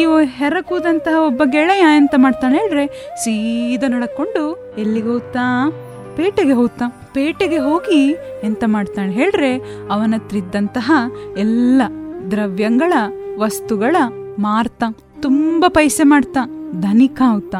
ಈ ಹೆರಕೂದಂತಹ ಒಬ್ಬ ಗೆಳೆಯ ಎಂತ ಮಾಡ್ತಾನೆ ಹೇಳ್ರೆ? ಸೀದಾ ನಡ್ಕೊಂಡು ಎಲ್ಲಿಗೆ ಹೋಗ್ತಾ? ಪೇಟೆಗೆ ಹೋಗ್ತಾ. ಪೇಟೆಗೆ ಹೋಗಿ ಎಂತ ಮಾಡ್ತಾನೆ ಹೇಳ್ರೆ? ಅವನ ಹತ್ರ ಇದ್ದಂತಹ ಎಲ್ಲ ದ್ರವ್ಯಗಳ, ವಸ್ತುಗಳ ಮಾರ್ತಾ, ತುಂಬ ಪೈಸೆ ಮಾಡ್ತಾ ಧನಿಕ ಹೋಗ್ತಾ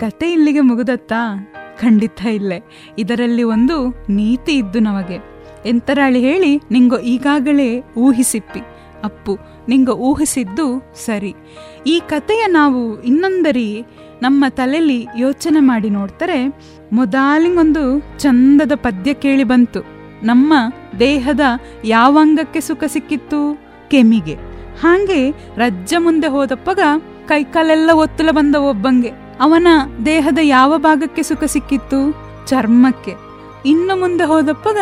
ಕತೆ ಇಲ್ಲಿಗೆ ಮುಗುದತ್ತಾ? ಖಂಡಿತ ಇಲ್ಲೇ. ಇದರಲ್ಲಿ ಒಂದು ನೀತಿ ಇದ್ದು ನಮಗೆ. ಎಂತರಾಳಿ ಹೇಳಿ, ನಿಂಗೊ ಈಗಾಗಲೇ ಊಹಿಸಿಪ್ಪಿ. ಅಪ್ಪು, ನಿಂಗ ಊಹಿಸಿದ್ದು ಸರಿ. ಈ ಕಥೆಯ ನಾವು ಇನ್ನೊಂದರಿ ನಮ್ಮ ತಲೆಯಲ್ಲಿ ಯೋಚನೆ ಮಾಡಿ ನೋಡ್ತಾರೆ, ಮೊದಲಿಗೊಂದು ಚಂದದ ಪದ್ಯ ಕೇಳಿ ಬಂತು. ನಮ್ಮ ದೇಹದ ಯಾವ ಅಂಗಕ್ಕೆ ಸುಖ ಸಿಕ್ಕಿತ್ತು? ಕೆಮಿಗೆ. ಹಾಗೆ ರಜ್ಜ ಮುಂದೆ ಹೋದಪ್ಪಗ ಕೈಕಾಲೆಲ್ಲ ಒತ್ತಲ ಬಂದ ಒಬ್ಬಂಗೆ. ಅವನ ದೇಹದ ಯಾವ ಭಾಗಕ್ಕೆ ಸುಖ ಸಿಕ್ಕಿತ್ತು? ಚರ್ಮಕ್ಕೆ. ಇನ್ನು ಮುಂದೆ ಹೋದಪ್ಪಗ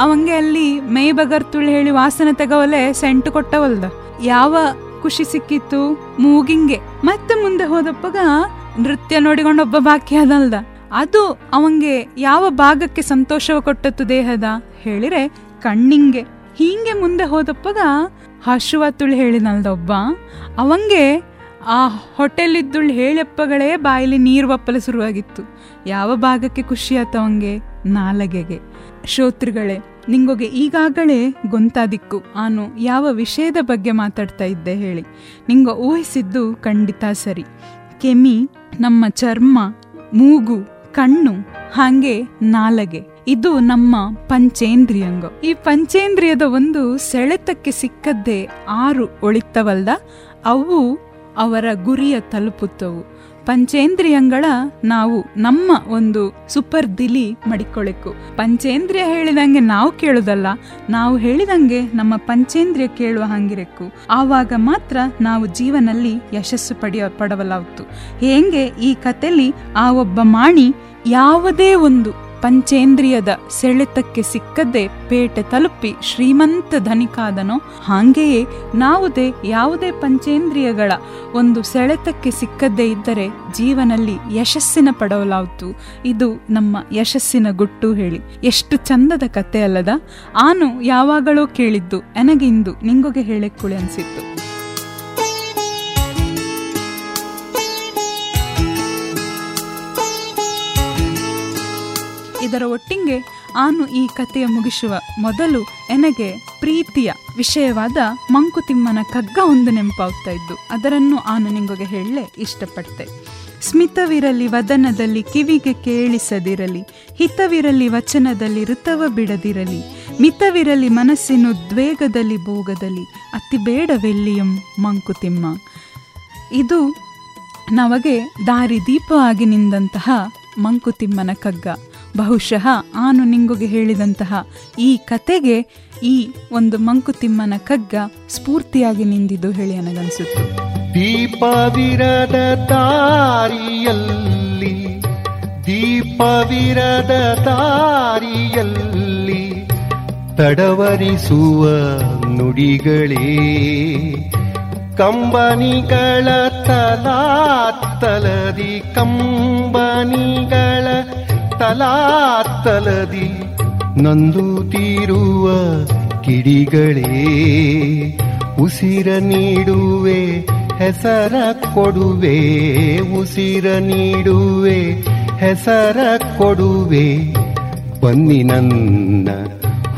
ಅವಂಗೆ ಅಲ್ಲಿ ಮೈ ಬಗರ್ತುಳು ಹೇಳಿ ವಾಸನೆ ತೆಗವಲೆ ಸೆಂಟು ಕೊಟ್ಟವಲ್ದ. ಯಾವ ಖುಷಿ ಸಿಕ್ಕಿತ್ತು? ಮೂಗಿಂಗೆ. ಮತ್ತೆ ಮುಂದೆ ಹೋದಪ್ಪಗ ನೃತ್ಯ ನೋಡಿಕೊಂಡು ಒಬ್ಬ ಬಾಕಿ ಅದಲ್ದ ಅದು ಅವಂಗೆ ಯಾವ ಭಾಗಕ್ಕೆ ಸಂತೋಷವ ಕೊಟ್ಟತ್ತು ದೇಹದ? ಹೇಳಿರೆ ಕಣ್ಣಿಂಗೆ. ಹೀಗೆ ಮುಂದೆ ಹೋದಪ್ಪಗ ಹಶುವ ತುಳು ಹೇಳಿನಲ್ದ ಒಬ್ಬ. ಅವಂಗೆ ಆ ಹೋಟೆಲ್ ಹೇಳಪ್ಪಗಳೇ ಬಾಯಲ್ಲಿ ನೀರು ಒಪ್ಪಲು ಶುರುವಾಗಿತ್ತು. ಯಾವ ಭಾಗಕ್ಕೆ ಖುಷಿ ಆತ ಅವಂಗೆ? ನಾಲಗೆಗೆ. ಶ್ರೋತೃಗಳೇ, ನಿಂಗೊಗೆ ಈಗಾಗಲೇ ಗೊಂತಾದಿಕ್ಕು ನಾನು ಯಾವ ವಿಷಯದ ಬಗ್ಗೆ ಮಾತಾಡ್ತಾ ಇದ್ದೆ ಹೇಳಿ. ನಿಂಗ ಊಹಿಸಿದ್ದು ಖಂಡಿತ ಸರಿ. ಕೆಮಿ, ನಮ್ಮ ಚರ್ಮ, ಮೂಗು, ಕಣ್ಣು, ಹಾಗೆ ನಾಲಗೆ. ಇದು ನಮ್ಮ ಪಂಚೇಂದ್ರಿಯಂಗ. ಈ ಪಂಚೇಂದ್ರಿಯದ ಒಂದು ಸೆಳೆತಕ್ಕೆ ಸಿಕ್ಕದ್ದೇ ಆರು ಒಳಿತವಲ್ದ? ಅವು ಅವರ ಗುರಿಯ ತಲುಪುತ್ತವು. ಪಂಚೇಂದ್ರಿಯಂಗಳ ನಾವು ನಮ್ಮ ಒಂದು ಸೂಪರ್ ದಿಲಿ ಮಡಿಕೊಳ್ಳಿಕ್ಕು ಪಂಚೇಂದ್ರಿಯ ಹೇಳಿದಂಗೆ ನಾವು ಕೇಳುದಲ್ಲ, ನಾವು ಹೇಳಿದಂಗೆ ನಮ್ಮ ಪಂಚೇಂದ್ರಿಯ ಕೇಳುವ ಹಂಗಿರಕ್ಕು ಆವಾಗ ಮಾತ್ರ ನಾವು ಜೀವನಲ್ಲಿ ಯಶಸ್ಸು ಪಡೆಯ ಪಡವಲಾಗ್ತು ಹೇಗೆ ಈ ಕಥೆಲಿ ಆ ಒಬ್ಬ ಮಾಣಿ ಯಾವುದೇ ಒಂದು ಪಂಚೇಂದ್ರಿಯದ ಸೆಳೆತಕ್ಕೆ ಸಿಕ್ಕದೆ ಪೇಟೆ ತಲುಪಿ ಶ್ರೀಮಂತ ಧನಿಕಾದನೋ, ಹಾಗೆಯೇ ನಾವುದೇ ಯಾವುದೇ ಪಂಚೇಂದ್ರಿಯಗಳ ಒಂದು ಸೆಳೆತಕ್ಕೆ ಸಿಕ್ಕದ್ದೇ ಇದ್ದರೆ ಜೀವನಲ್ಲಿ ಯಶಸ್ಸಿನ ಪಡವಲಾಯ್ತು ಇದು ನಮ್ಮ ಯಶಸ್ಸಿನ ಗುಟ್ಟು ಹೇಳಿ. ಎಷ್ಟು ಚಂದದ ಕತೆ ಅಲ್ಲದ ಆನು ಯಾವಾಗಲೂ ಕೇಳಿದ್ದು ನನಗಿಂದು ನಿಂಗೊಗೆ ಹೇಳಕ್ಕುಳಿ ಅನ್ಸಿತ್ತು. ಇದರ ಒಟ್ಟಿಗೆ ಆನು ಈ ಕಥೆಯ ಮುಗಿಸುವ ಮೊದಲು ಎನಗೆ ಪ್ರೀತಿಯ ವಿಷಯವಾದ ಮಂಕುತಿಮ್ಮನ ಕಗ್ಗ ಒಂದು ನೆನಪಾಗ್ತಾ ಇದ್ದು, ಅದರನ್ನು ಆನು ನಿಂಗೊಗೆ ಹೇಳಲೆ ಇಷ್ಟಪಡ್ತೆ. ಸ್ಮಿತವಿರಲಿ ವದನದಲ್ಲಿ ಕಿವಿಗೆ ಕೇಳಿಸದಿರಲಿ, ಹಿತವಿರಲಿ ವಚನದಲ್ಲಿ ಋತವ ಬಿಡದಿರಲಿ, ಮಿತವಿರಲಿ ಮನಸ್ಸಿನ ದ್ವೇಗದಲ್ಲಿ ಭೋಗದಲ್ಲಿ, ಅತಿ ಬೇಡವೆಲ್ಲಿಯಂ ಮಂಕುತಿಮ್ಮ. ಇದು ನಮಗೆ ದಾರಿದೀಪವಾಗಿ ನಿಂದಂತಹ ಮಂಕುತಿಮ್ಮನ ಕಗ್ಗ ಬಹುಶಃ ಆನು ನಿಂಗುಗೆ ಹೇಳಿದಂತಹ ಈ ಕತೆಗೆ ಈ ಒಂದು ಮಂಕುತಿಮ್ಮನ ಕಗ್ಗ ಸ್ಫೂರ್ತಿಯಾಗಿ ನಿಂದಿದ್ದು ಹೇಳಿ ನನಗನ್ಸುತ್ತೆ. ದೀಪವಿರದ ತಾರಿಯಲ್ಲಿ ದೀಪವಿರದ ತಾರಿಯಲ್ಲಿ ತಡವರಿಸುವ ನುಡಿಗಳೇ, ಕಂಬನಿಗಳ ತಲಾತ್ತಲದಿ ಕಂಬನಿಗಳ ತಲಾತ್ತಲದಿ ನಂದು ತೀರುವ ಕಿಡಿಗಳೇ, ಉಸಿರ ನೀಡುವೆ ಹೆಸರ ಕೊಡುವೆ, ಉಸಿರ ನೀಡುವೆ ಹೆಸರ ಕೊಡುವೆ, ಬನ್ನಿ ನನ್ನ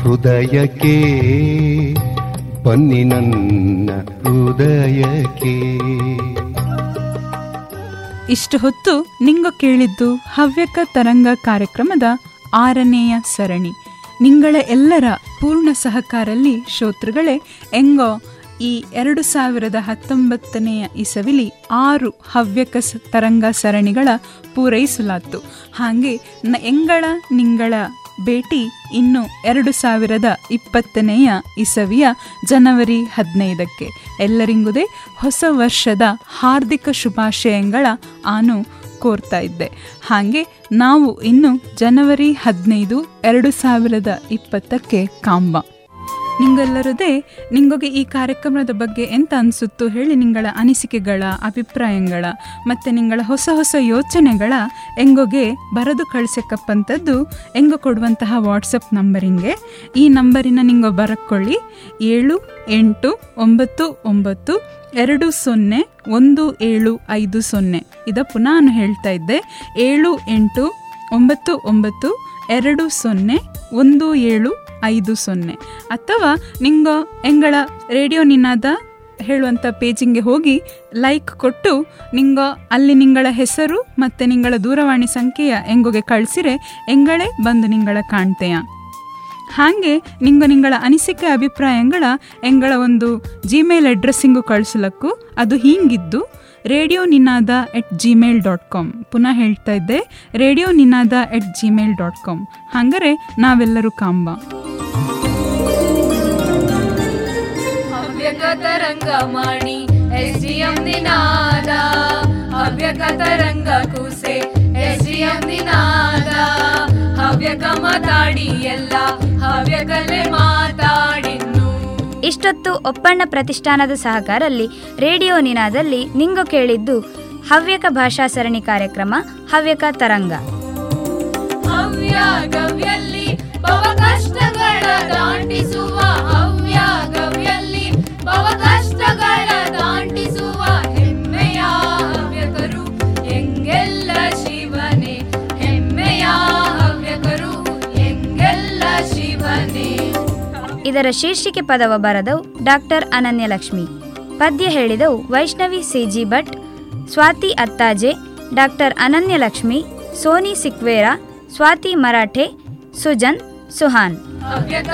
ಹೃದಯಕ್ಕೆ, ಬನ್ನಿ ನನ್ನ ಹೃದಯಕ್ಕೆ. ಇಷ್ಟು ಹೊತ್ತು ನಿಂಗ ಕೇಳಿದ್ದು ಹವ್ಯಕ ತರಂಗ ಕಾರ್ಯಕ್ರಮದ ಆರನೆಯ ಸರಣಿ. ನಿಂಗಳ ಎಲ್ಲರ ಪೂರ್ಣ ಸಹಕಾರಲ್ಲಿ ಶ್ರೋತೃಗಳೇ ಎಂಗೋ ಈ ಎರಡು ಸಾವಿರದ ಹತ್ತೊಂಬತ್ತನೆಯ ಇಸವಿಲಿ ಆರು ಹವ್ಯಕ ತರಂಗ ಸರಣಿಗಳ ಪೂರೈಸಲಾತು ಹಾಗೆ ನ ಎಂಗಳ ನಿಂಗಳ ಭೇಟಿ ಇನ್ನು ಎರಡು ಸಾವಿರದ ಇಪ್ಪತ್ತನೆಯ ಇಸವಿಯ ಜನವರಿ ಹದಿನೈದಕ್ಕೆ. ಎಲ್ಲರಿಗುದೇ ಹೊಸ ವರ್ಷದ ಹಾರ್ದಿಕ ಶುಭಾಶಯಗಳ ಆನು ಕೋರ್ತಾ ಇದ್ದೆ. ಹಾಗೆ ನಾವು ಇನ್ನು ಜನವರಿ ಹದಿನೈದು ಎರಡು ಸಾವಿರದ ಇಪ್ಪತ್ತಕ್ಕೆ ಕಾಂಬ. ನಿಂಗೆಲ್ಲರದೇ ನಿಂಗೊಗೆ ಈ ಕಾರ್ಯಕ್ರಮದ ಬಗ್ಗೆ ಎಂತ ಅನಿಸುತ್ತೋ ಹೇಳಿ ನಿಂಗಳ ಅನಿಸಿಕೆಗಳ, ಅಭಿಪ್ರಾಯಗಳ ಮತ್ತು ನಿಂಗಳ ಹೊಸ ಹೊಸ ಯೋಚನೆಗಳ ಎಂಗೊಗೆ ಬರೆದು ಕಳಿಸಕ್ಕಪ್ಪಂಥದ್ದು ಎಂಗೋ ಕೊಡುವಂತಹ ವಾಟ್ಸಪ್ ನಂಬರಿಂಗೆ. ಈ ನಂಬರಿನ ನಿಂಗೊ ಬರಕ್ಕೊಳ್ಳಿ ಏಳು, ಎಂಟು, ಒಂಬತ್ತು ಒಂಬತ್ತು, ಎರಡು, ಸೊನ್ನೆ, ಒಂದು, ಏಳು, ಐದು, ಸೊನ್ನೆ. ಇದ ಪುನಃ ನಾನು ಹೇಳ್ತಾ ಇದ್ದೆ. ಏಳು, ಎಂಟು, ಒಂಬತ್ತು ಒಂಬತ್ತು, ಎರಡು, ಸೊನ್ನೆ ಒಂದು ಏಳು ಐದು ಸೊನ್ನೆ. ಅಥವಾ ನಿಂಗ ಎಂಗಳ ರೇಡಿಯೋ ನಿನ್ನಾದ ಹೇಳುವಂಥ ಪೇಜಿಂಗೆ ಹೋಗಿ ಲೈಕ್ ಕೊಟ್ಟು ನಿಂಗ ಅಲ್ಲಿ ನಿಂಗಳ ಹೆಸರು ಮತ್ತು ನಿಂಗಳ ದೂರವಾಣಿ ಸಂಖ್ಯೆಯ ಎಂಗೊಗೆ ಕಳಿಸಿರೆ ಎಂಗಳೇ ಬಂದು ನಿಂಗಳ ಕಾಣ್ತೆಯ. ಹಾಗೆ ನಿಂಗ ನಿಂಗಳ ಅನಿಸಿಕೆ ಅಭಿಪ್ರಾಯಗಳ ಎಂಗಳ ಒಂದು ಜಿಮೇಲ್ ಅಡ್ರೆಸ್ಸಿಂಗು ಕಳಿಸಲಕ್ಕೂ ಅದು ಹೀಗಿದ್ದು radio Ninaada at Gmail dot com ಪುನಃ ಹೇಳ್ತಾ ಇದ್ದೆ radio Ninaada at Gmail dot com ಹಾಗಾರೆ ನಾವೆಲ್ಲರೂ ಕಾಂಬ. S G M S Ninaada. Havyaka ಮಾತಾಡಿ ಎಲ್ಲ ಇಷ್ಟೊತ್ತು ಒಪ್ಪಣ್ಣ ಪ್ರತಿಷ್ಠಾನದ ಸಹಕಾರಲ್ಲಿ ರೇಡಿಯೋ ನಿನಾದಲ್ಲಿ ನಿಂಗು ಕೇಳಿದ್ದು ಹವ್ಯಕ ಭಾಷಾ ಸರಣಿ ಕಾರ್ಯಕ್ರಮ, ಹವ್ಯಕ ತರಂಗ. ಹವ್ಯ ಗವ್ಯಲ್ಲಿ ಭವ ಕಷ್ಟಗಳ ದಾಟಿಸುವ ಇದರ ಶೀರ್ಷಿಕೆ ಪದವ ಬರೆದವು ಡಾಕ್ಟರ್ ಅನನ್ಯಲಕ್ಷ್ಮಿ. ಪದ್ಯ ಹೇಳಿದವು Vaishnavi C G Bhat, Swathi Attaje, doctor Ananyalakshmi, Soni Sequeira, Swathi Marathe, Sujan, Suhan. Havyaka